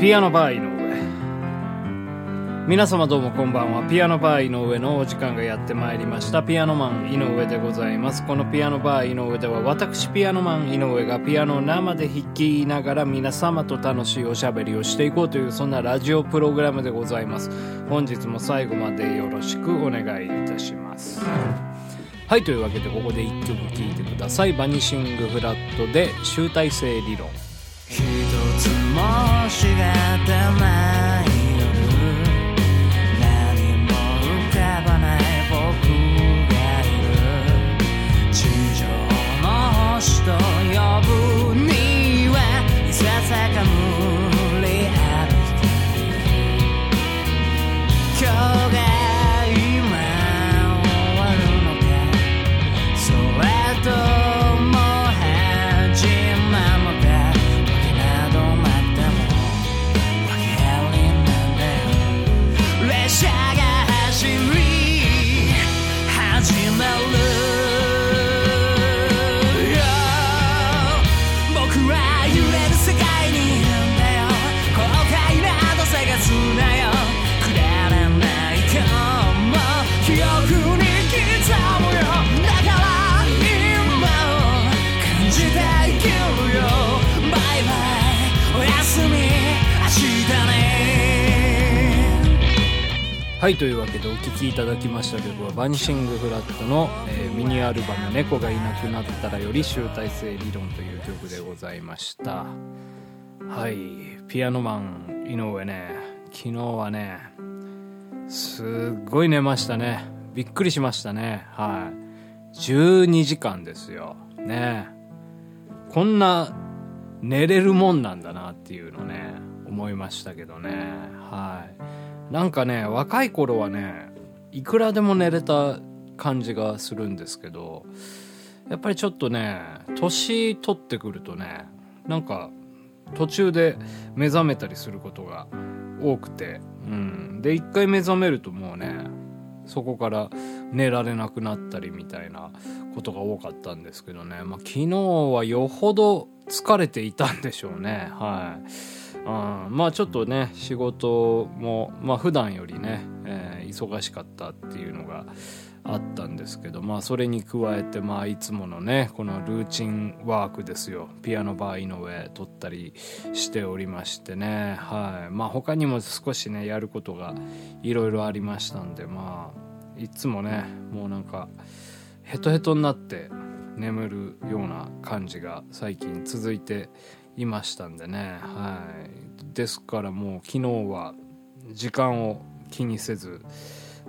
ピアノバー井上。皆様どうもこんばんは。ピアノバー井上のお時間がやってまいりました。ピアノマン井上でございます。このピアノバー井上では私ピアノマン井上がピアノを生で弾きながら皆様と楽しいおしゃべりをしていこうというそんなラジオプログラムでございます。本日も最後までよろしくお願いいたします。はいというわけでここで1曲聴いてください。バニシングフラットで集大成理論。つも仕方ない揺れはいというわけでお聴きいただきました曲はバニシングフラットの、えーミニアルバム「猫がいなくなったら」より集大成理論という曲でございました。はいピアノマン井上ね昨日はねすっごい寝ましたね。びっくりしましたね。はい。12時間ですよ。ね。こんな寝れるもんなんだなっていうのね思いましたけどね。はい。なんかね若い頃はねいくらでも寝れた感じがするんですけどやっぱりちょっとね年取ってくるとねなんか途中で目覚めたりすることが多くて、うん、で一回目覚めるともうねそこから寝られなくなったりみたいなことが多かったんですけどね、まあ、昨日はよほど疲れていたんでしょうね。はい、うん、まあちょっとね仕事もまあ普段よりね、えー忙しかったっていうのがあったんですけどまあそれに加えてまあいつものねこのルーチンワークですよ。ピアノバー井上撮ったりしておりましてね。はい。まあ他にも少しねやることがいろいろありましたんでまあいつもねもうなんかヘトヘトになって眠るような感じが最近続いていましたんでね。はい。ですからもう昨日は時間を気にせず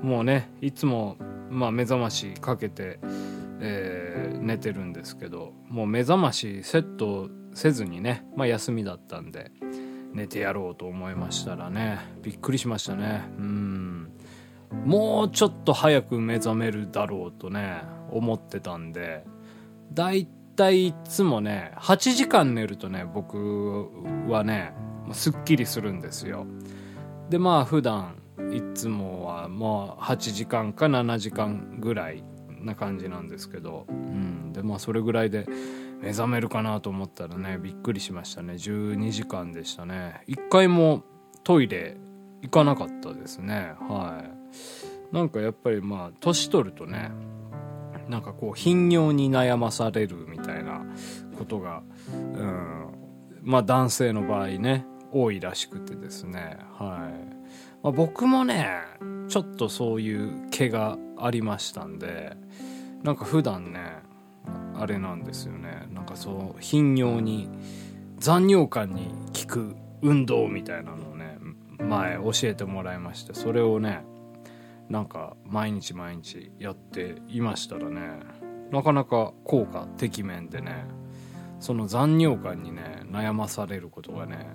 もうねいつも、まあ、目覚ましかけて、えー寝てるんですけどもう目覚ましセットせずにね、まあ、休みだったんで寝てやろうと思いましたらねびっくりしましたね。うん。もうちょっと早く目覚めるだろうとね思ってたんでだいたいつもね8時間寝るとね僕はねすっきりするんですよ。でまあ普段いつもはまあ8時間か7時間ぐらいな感じなんですけど、うん、でまあそれぐらいで目覚めるかなと思ったらねびっくりしましたね。12時間でしたね。一回もトイレ行かなかったですね。はい。なんかやっぱりまあ年取るとねなんかこう頻尿に悩まされるみたいなことが、うん、まあ男性の場合ね多いらしくてですね。はい、まあ、僕もねちょっとそういう毛がありましたんでなんか普段ねあれなんですよね。なんかそう頻尿に残尿感に効く運動みたいなのをね前教えてもらいましてそれをねなんか毎日毎日やっていましたらねなかなか効果てきめんでねその残尿感にね悩まされることがね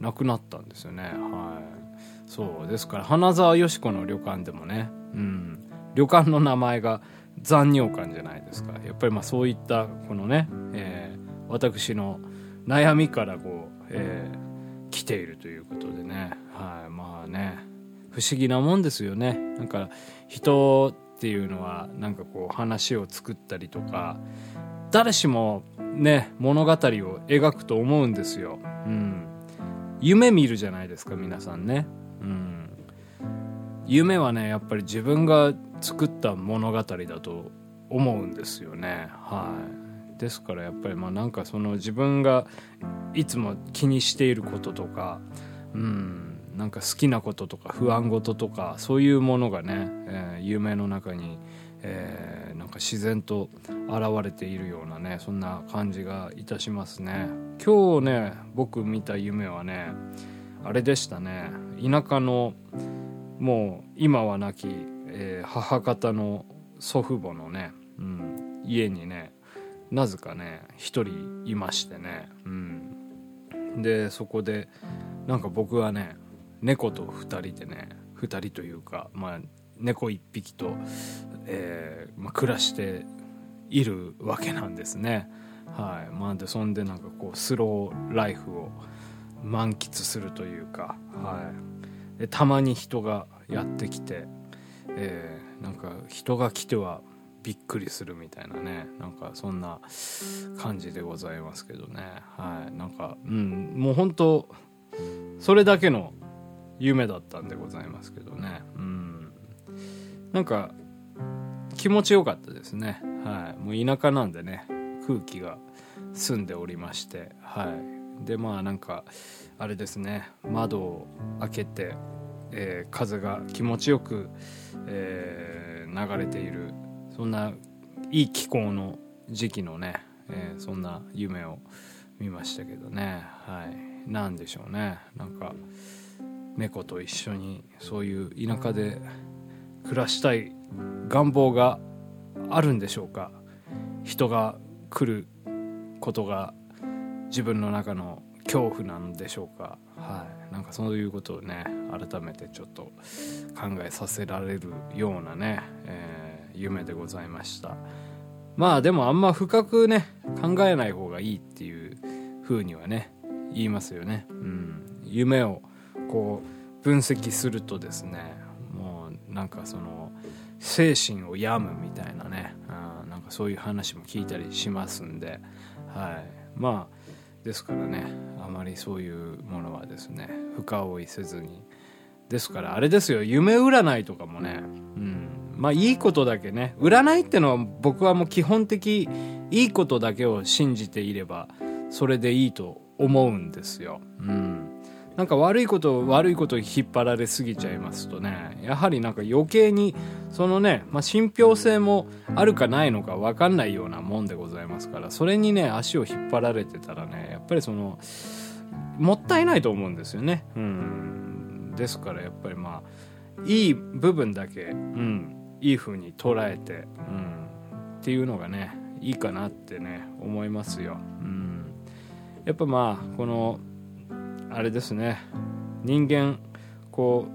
なくなったんですよね。はい。そうですから花沢よし子の旅館でもねうん。旅館の名前が残尿感じゃないですか。やっぱりまあそういったこのね、えー私の悩みからこう、えー来ているということでね。はい。まあね。不思議なもんですよね。なんか人っていうのはなんかこう話を作ったりとか誰しもね物語を描くと思うんですよ、うん、夢見るじゃないですか皆さんね。うん。夢はねやっぱり自分が作った物語だと思うんですよね。はい。ですからやっぱりまあなんかその自分がいつも気にしていることとかうん。なんか好きなこととか不安事とかそういうものがね、えー夢の中に、えーなんか自然と現れているようなねそんな感じがいたしますね。今日ね僕見た夢はねあれでしたね。田舎のもう今は亡き、えー母方の祖父母のね、うん、家にねなぜかね一人いましてね、うん、でそこでなんか僕はね猫と二人でね二人というかまあ猫一匹と、えーまあ、暮らしているわけなんですね。はい。まあでそんでなんかこうスローライフを満喫するというかはい。でたまに人がやってきて、えーなんか人が来てはびっくりするみたいなねなんかそんな感じでございますけどね。はい。なんかうん。もう本当それだけの夢だったんでございますけどね。うん。なんか気持ちよかったですね。はい。もう田舎なんでね空気が澄んでおりまして。はい。でまあなんかあれですね。窓を開けて、えー風が気持ちよく、えー流れている。そんないい気候の時期のね、えーそんな夢を見ましたけどね。はい。なんでしょうね。なんか猫と一緒にそういう田舎で暮らしたい願望があるんでしょうか。人が来ることが自分の中の恐怖なんでしょうか。はい。なんかそういうことをね改めてちょっと考えさせられるようなね、えー夢でございました。まあでもあんま深くね考えない方がいいっていう風にはね言いますよね。うん。夢をこう分析するとですねもうなんかその精神を病むみたいなね、うん、なんかそういう話も聞いたりしますんではい。まあですからねあまりそういうものはですね深追いせずに。ですからあれですよ夢占いとかもねうん。まあいいことだけね占いってのは僕はもう基本的いいことだけを信じていればそれでいいと思うんですよ。うん。なんか悪いこと悪いこと引っ張られすぎちゃいますとね。やはりなんか余計にそのね、まあ、信憑性もあるかないのか分かんないようなもんでございますからそれにね足を引っ張られてたらねやっぱりそのもったいないと思うんですよね。うん。ですからやっぱりまあいい部分だけ、うん、いい風に捉えて、うん、っていうのがねいいかなってね思いますよ、うん、やっぱまあこのあれですね。人間こう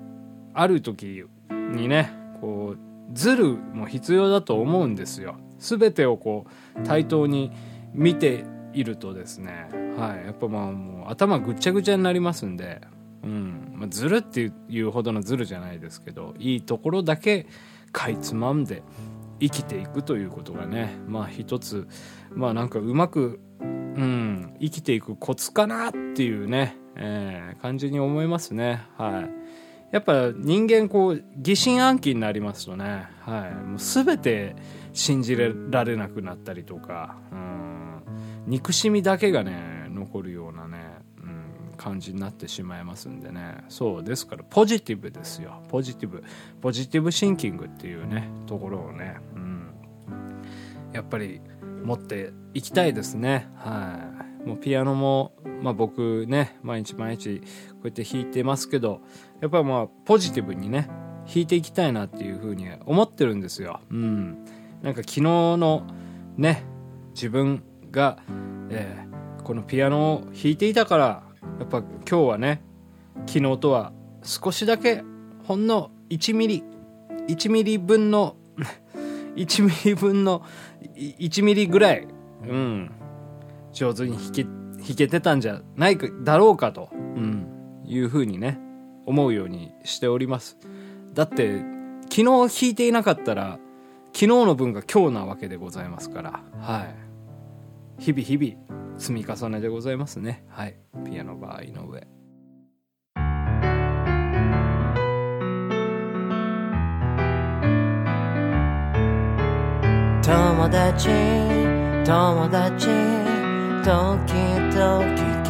ある時にねこうズルも必要だと思うんですよ。全てをこう対等に見ているとですね。はい。やっぱまあもう頭ぐっちゃぐちゃになりますんで。うん、まあ、ズルっていうほどのズルじゃないですけどいいところだけかいつまんで生きていくということがねまあ一つまあなんかうまくうん、生きていくコツかなっていうね、えー感じに思いますね。はい。やっぱ人間こう疑心暗鬼になりますとね、はい、もう全て信じられなくなったりとか、うん、憎しみだけがね残るようなね、うん、感じになってしまいますんでね。そうですからポジティブですよ。ポジティブポジティブシンキングっていうねところをね、うん、やっぱり持っていきたいですね。はい。ピアノも、まあ、僕ね毎日毎日こうやって弾いてますけどやっぱまあポジティブにね弾いていきたいなっていうふうに思ってるんですよ。うん。なんか昨日のね自分が、えーこのピアノを弾いていたからやっぱ今日はね昨日とは少しだけほんの1ミリ1ミリ分の 1ミリ分の1ミリぐらい、うん、上手に弾け弾けてたんじゃないかだろうかと、うん、いうふうにね思うようにしております。だって昨日弾いていなかったら昨日の分が今日なわけでございますから。はい。日々日々積み重ねでございますね。はい。ピアノバー井上。友達友達。時々喧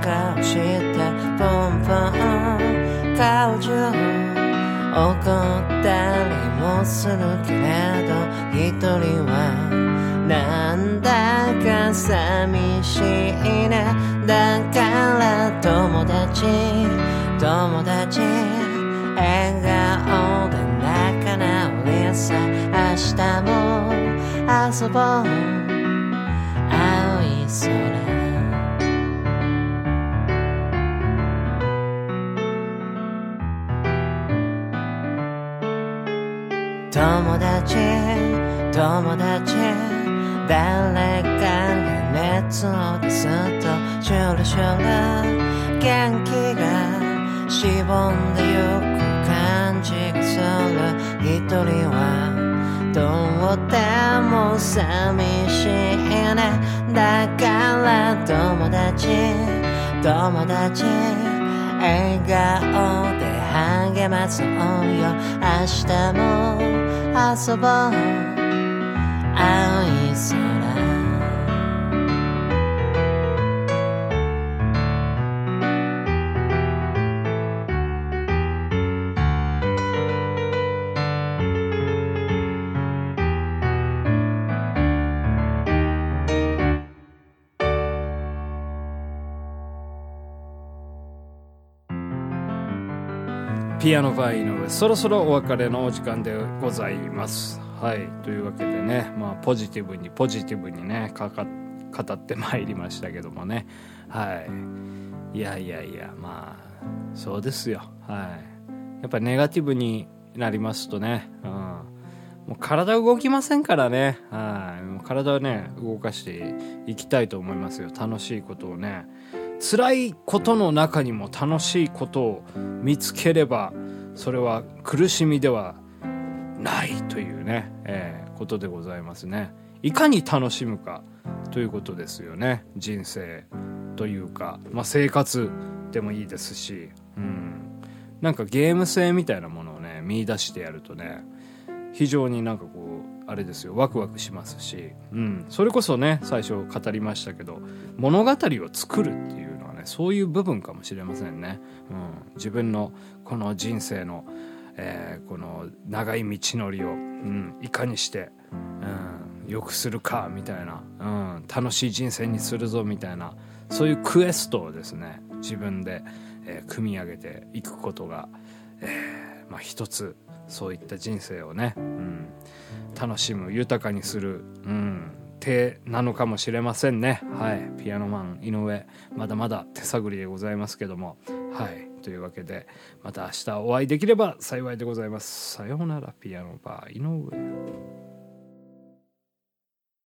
嘩をしてポンポン顔中怒ったりもするけれど一人はなんだか寂しいね。だから友達友達笑顔で仲直りさ明日も遊ぼう。誰かが熱を出すとシュルシュル元気がしぼんでゆく感じがする。一人はどうでも寂しいね。だから友達友達笑顔で励まそうよ。明日も遊ぼう。ピアノバー井上そろそろお別れのお時間でございます。はいというわけでねまあポジティブにポジティブにねかか語ってまいりましたけどもね。はい。いやいやいやまあそうですよ。はい。やっぱネガティブになりますとね、うん、もう体動きませんからね。はい。もう体をね動かしていきたいと思いますよ。楽しいことをね。辛いことの中にも楽しいことを見つければそれは苦しみではないというね、えーことでございますね。いかに楽しむかということですよね。人生というか、まあ、生活でもいいですし、うん、なんかゲーム性みたいなものをね見出してやるとね非常になんかこうあれですよ。ワクワクしますし、うん、それこそね最初語りましたけど物語を作るっていうのはねそういう部分かもしれませんね、うん、自分のこの人生の、えーこの長い道のりを、うん、いかにして、うん、良くするかみたいな、うん、楽しい人生にするぞみたいなそういうクエストをですね自分で、えー組み上げていくことが、えーまあ、一つそういった人生をね、うん、楽しむ豊かにする、うん、手なのかもしれませんね。はい。ピアノマン井上まだまだ手探りでございますけども。はい。というわけでまた明日お会いできれば幸いでございます。さようならピアノバー井上。